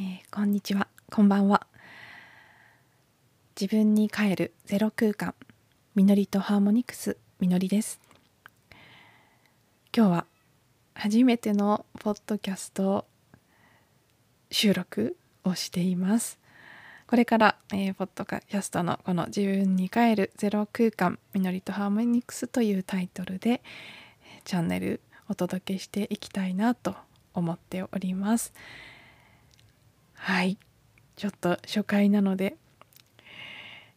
えーこんにちは。こんばんは。自分に帰るゼロ空間みのりとハーモニクスみのりです。今日は初めてのポッドキャスト収録をしています。これから、えーポッドキャストのこの自分に帰るゼロ空間みのりとハーモニクスというタイトルでえチャンネルお届けしていきたいなと思っております。はい。ちょっと初回なので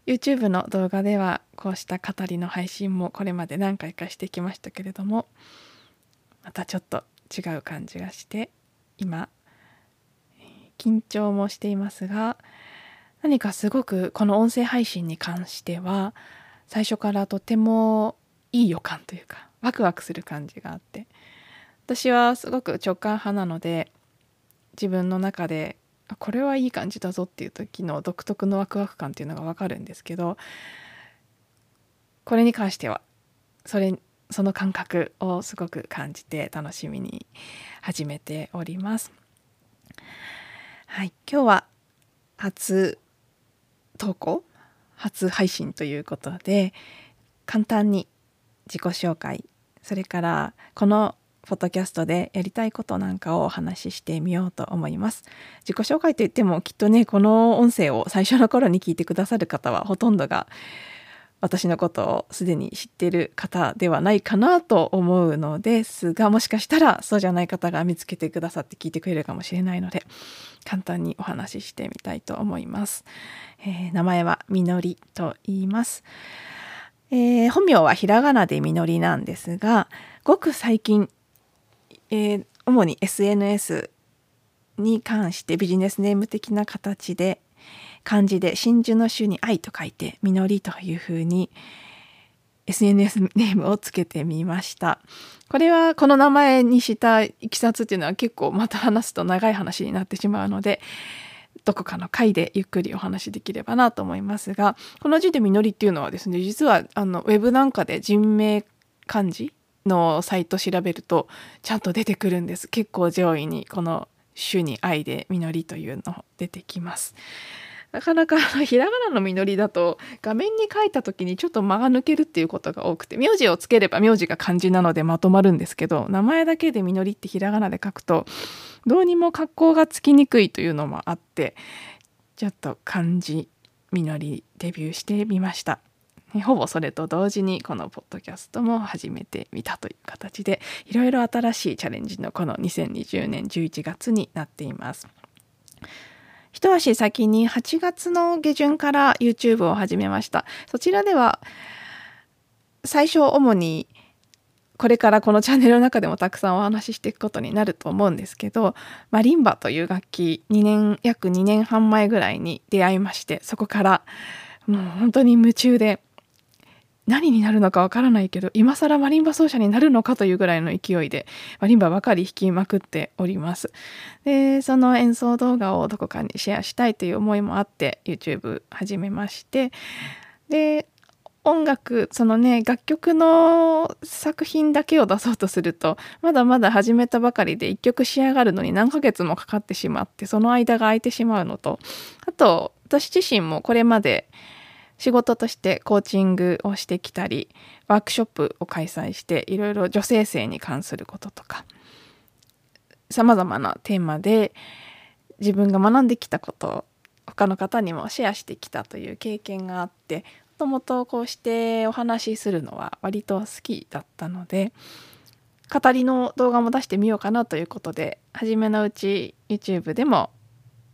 YouTube の動画ではこうした語りの配信もこれまで何回かしてきましたけれどもまたちょっと違う感じがして今緊張もしていますが何かすごくこの音声配信に関しては最初からとてもいい予感というかワクワクする感じがあって私はすごく直感派なので自分の中でこれはいい感じだぞっていう時の独特のワクワク感っていうのが分かるんですけどこれに関してはそれその感覚をすごく感じて楽しみに始めております。はい、今日は初投稿初配信ということで簡単に自己紹介それからこのポッドキャストでやりたいことなんかをお話ししてみようと思います。自己紹介といってもきっとねこの音声を最初の頃に聞いてくださる方はほとんどが私のことをすでに知っている方ではないかなと思うのですがもしかしたらそうじゃない方が見つけてくださって聞いてくれるかもしれないので簡単にお話ししてみたいと思います。えー名前はみのりと言います。えー本名はひらがなでみのりなんですがごく最近、えー主に SNS に関してビジネスネーム的な形で漢字で真珠の種に愛と書いてみのりというふうに SNS ネームをつけてみました。これはこの名前にしたいきさつっていうのは結構また話すと長い話になってしまうのでどこかの回でゆっくりお話しできればなと思いますがこの字でみのりっていうのはですね実はあのウェブなんかで人名漢字のサイト調べるとちゃんと出てくるんです結構上位にこの「種に愛でみのり」というの出てきますなかなかあのひらがなのみのりだと画面に書いた時にちょっと間が抜けるっていうことが多くて名字をつければ名字が漢字なのでまとまるんですけど名前だけでみのりってひらがなで書くとどうにも格好がつきにくいというのもあってちょっと漢字みのりデビューしてみました。ほぼそれと同時にこのポッドキャストも始めてみたという形でいろいろ新しいチャレンジのこの2020年11月になっています。一足先に8月の下旬から YouTube を始めました。そちらでは最初主にこれからこのチャンネルの中でもたくさんお話ししていくことになると思うんですけどマリンバという楽器2年約2年半前ぐらいに出会いましてそこからもう本当に夢中で何になるのかわからないけど今更マリンバ奏者になるのかというぐらいの勢いでマリンバばかり弾きまくっております。でその演奏動画をどこかにシェアしたいという思いもあって YouTube 始めましてで音楽そのね楽曲の作品だけを出そうとするとまだまだ始めたばかりで一曲仕上がるのに何ヶ月もかかってしまってその間が空いてしまうのとあと私自身もこれまで仕事としてコーチングをしてきたりワークショップを開催していろいろ女性性に関することとかさまざまなテーマで自分が学んできたことを他の方にもシェアしてきたという経験があってもともとこうしてお話しするのは割と好きだったので語りの動画も出してみようかなということで初めのうち YouTube でも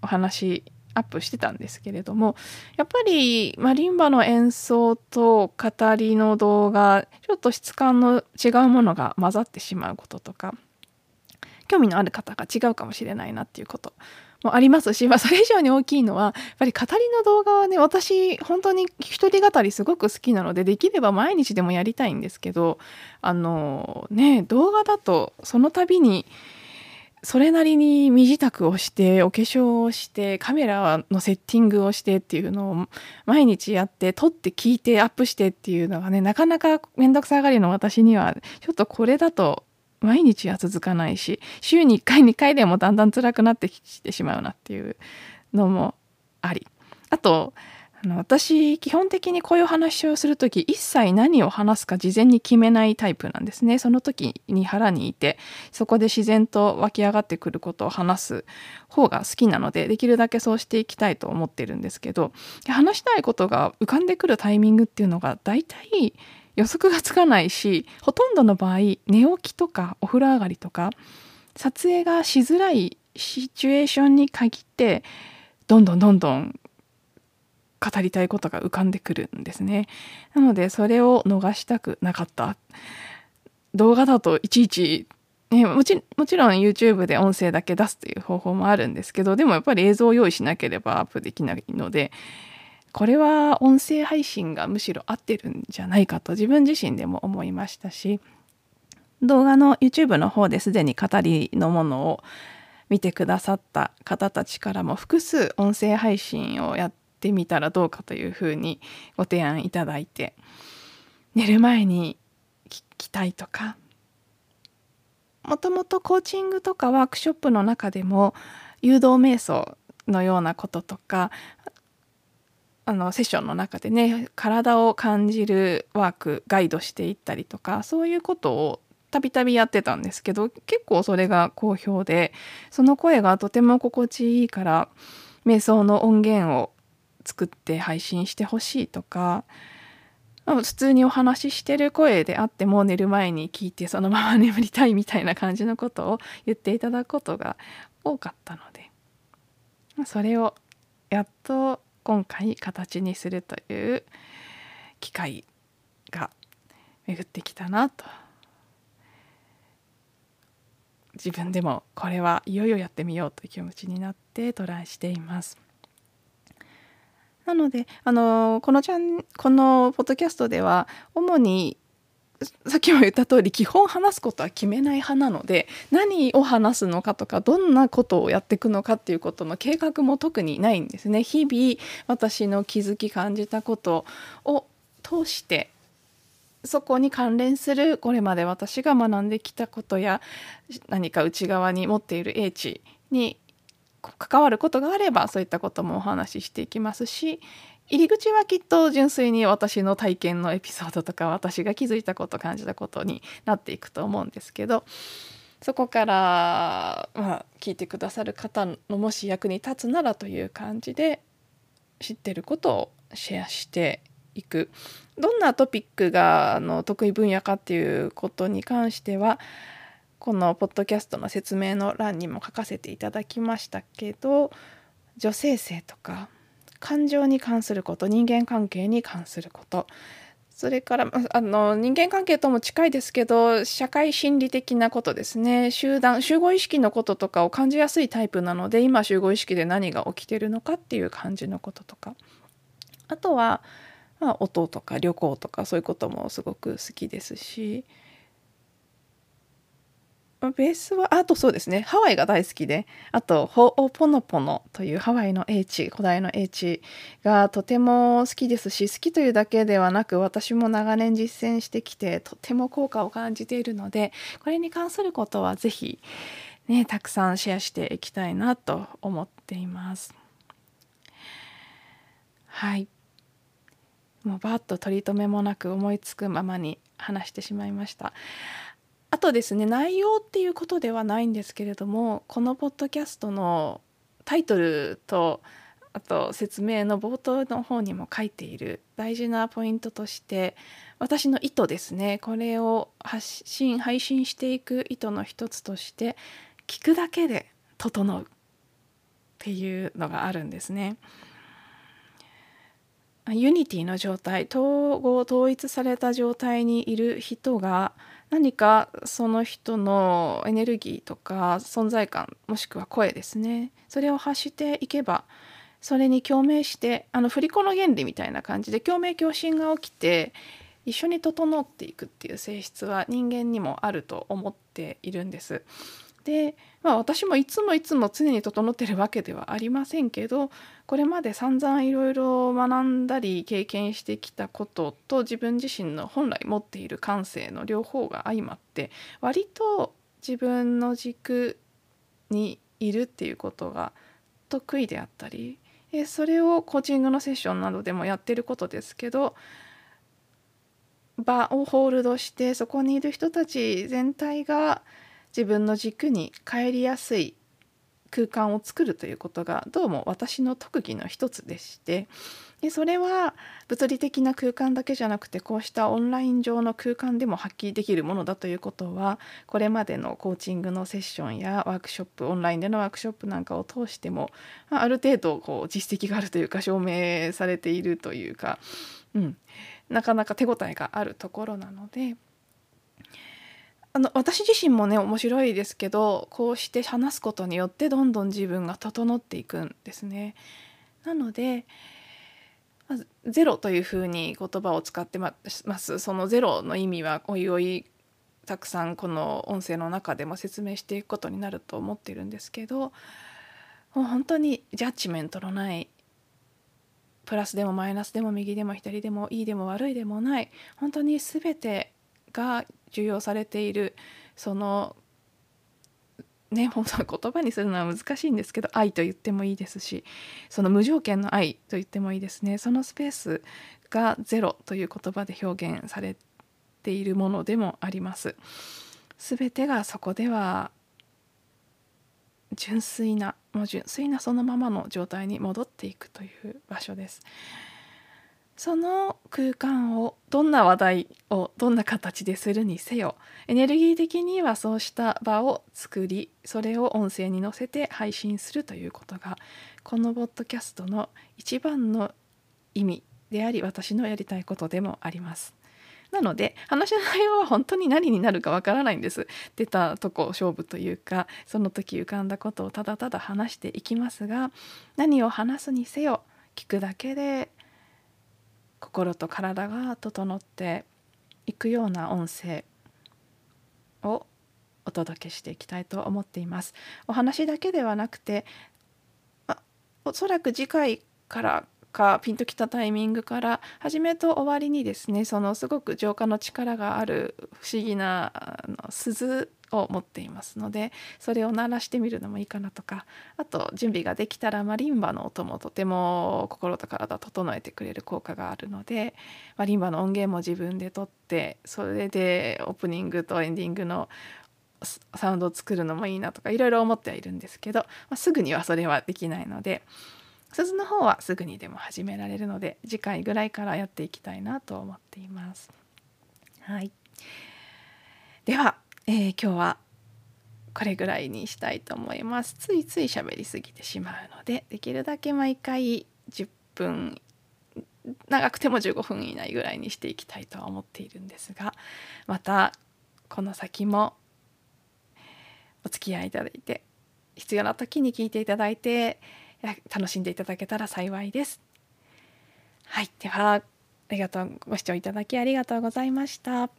お話アップしてたんですけれどもやっぱりマリンバの演奏と語りの動画ちょっと質感の違うものが混ざってしまうこととか興味のある方が違うかもしれないなっていうこともありますし、まあ、それ以上に大きいのはやっぱり語りの動画はね私本当に一人語りすごく好きなのでできれば毎日でもやりたいんですけどあのね動画だとその度にそれなりに身支度をしてお化粧をしてカメラのセッティングをしてっていうのを毎日やって撮って聞いてアップしてっていうのがねなかなか面倒くさがりの私にはちょっとこれだと毎日は続かないし週に1回2回でもだんだん辛くなってきてしまうなっていうのもあり。あとあの私基本的にこういう話をする時一切何を話すか事前に決めないタイプなんですね。その時に腹にいてそこで自然と湧き上がってくることを話す方が好きなのでできるだけそうしていきたいと思ってるんですけど話したいことが浮かんでくるタイミングっていうのが大体予測がつかないしほとんどの場合寝起きとかお風呂上がりとか撮影がしづらいシチュエーションに限ってどんどんどんどん語りたいことが浮かんでくるんですね。なのでそれを逃したくなかった。動画だといちいち、ね、もちもちろん YouTube で音声だけ出すという方法もあるんですけどでもやっぱり映像を用意しなければアップできないのでこれは音声配信がむしろ合ってるんじゃないかと自分自身でも思いましたし動画の YouTube の方ですでに語りのものを見てくださった方たちからも複数音声配信をやっってみたらどうかというふうにご提案いただいて寝る前に聞きたいとかもともとコーチングとかワークショップの中でも誘導瞑想のようなこととかあのセッションの中でね体を感じるワークガイドしていったりとかそういうことをたびたびやってたんですけど結構それが好評でその声がとても心地いいから瞑想の音源を作って配信してほしいとか普通にお話ししてる声であっても寝る前に聞いてそのまま眠りたいみたいな感じのことを言っていただくことが多かったのでそれをやっと今回形にするという機会が巡ってきたなと自分でもこれはいよいよやってみようという気持ちになってトライしています。なのであのこのチャンこのポッドキャストでは主にさっきも言った通り基本話すことは決めない派なので何を話すのかとかどんなことをやっていくのかっていうことの計画も特にないんですね。日々私の気づき感じたことを通してそこに関連するこれまで私が学んできたことや何か内側に持っている英知に関わることがあればそういったこともお話ししていきますし入り口はきっと純粋に私の体験のエピソードとか私が気づいたこと感じたことになっていくと思うんですけどそこから、まあ、聞いてくださる方のもし役に立つならという感じで知ってることをシェアしていく。どんなトピックがあの得意分野かっていうことに関してはこのポッドキャストの説明の欄にも書かせていただきましたけど女性性とか感情に関すること人間関係に関すること。それからあの人間関係とも近いですけど社会心理的なことですね。集団集合意識のこととかを感じやすいタイプなので今集合意識で何が起きてるのかっていう感じのこととか。あとは、まあ、音とか旅行とかそういうこともすごく好きですし。ベースはあとそうですねハワイが大好きであとホオポノポノというハワイの英知古代の英知がとても好きですし好きというだけではなく私も長年実践してきてとても効果を感じているのでこれに関することは是非ねたくさんシェアしていきたいなと思っています。はいもうバッと取り留めもなく思いつくままに話してしまいました。とですね内容っていうことではないんですけれどもこのポッドキャストのタイトルとあと説明の冒頭の方にも書いている大事なポイントとして私の意図ですねこれを発信配信していく意図の一つとして聞くだけで整うっていうのがあるんですね。 unity の状態統合統一された状態にいる人が何かその人のエネルギーとか存在感もしくは声ですねそれを発していけばそれに共鳴してあの振り子の原理みたいな感じで共鳴共振が起きて一緒に整っていくっていう性質は人間にもあると思っているんです。で、まあ、私もいつもいつも常に整ってるわけではありませんけどこれまで散々いろいろ学んだり経験してきたことと自分自身の本来持っている感性の両方が相まって割と自分の軸にいるっていうことが得意であったりそれをコーチングのセッションなどでもやってることですけど場をホールドしてそこにいる人たち全体が自分の軸に帰りやすい空間を作るということがどうも私の特技の一つでしてでそれは物理的な空間だけじゃなくてこうしたオンライン上の空間でも発揮できるものだということはこれまでのコーチングのセッションやワークショップオンラインでのワークショップなんかを通してもある程度こう実績があるというか証明されているというか、うん、なかなか手応えがあるところなので。あの私自身もね面白いですけどこうして話すことによってどんどん自分が整っていくんですね。なので、まずゼロというふうに言葉を使ってますそのゼロの意味はおいおいたくさんこの音声の中でも説明していくことになると思ってるんですけどもう本当にジャッジメントのないプラスでもマイナスでも右でも左でもいいでも悪いでもない本当に全てが重要されているそのね本当は言葉にするのは難しいんですけど愛と言ってもいいですしその無条件の愛と言ってもいいですねそのスペースがゼロという言葉で表現されているものでもあります。全てがそこでは純粋なもう純粋なそのままの状態に戻っていくという場所です。その空間をどんな話題をどんな形でするにせよエネルギー的にはそうした場を作りそれを音声に乗せて配信するということがこのポッドキャストの一番の意味であり私のやりたいことでもあります。なので話の内容は本当に何になるかわからないんです。出たとこ勝負というかその時浮かんだことをただただ話していきますが何を話すにせよ聞くだけで心と体が整っていくような音声をお届けしていきたいと思っています。お話だけではなくておそらく次回からかピンときたタイミングから初めと終わりにですねそのすごく浄化の力がある不思議なあの鈴を持っていますのでそれを鳴らしてみるのもいいかなとかあと準備ができたらマリンバの音もとても心と体を整えてくれる効果があるのでマリンバの音源も自分で撮ってそれでオープニングとエンディングのサウンドを作るのもいいなとかいろいろ思ってはいるんですけど、まあ、すぐにはそれはできないので鈴の方はすぐにでも始められるので次回ぐらいからやっていきたいなと思っています。はい、ではえ、今日はこれぐらいにしたいと思いますついつい喋りすぎてしまうのでできるだけ毎回10分長くても15分以内ぐらいにしていきたいとは思っているんですがまたこの先もお付き合いいただいて必要な時に聞いていただいて楽しんでいただけたら幸いです。はい、ではありがとうご視聴いただきありがとうございました。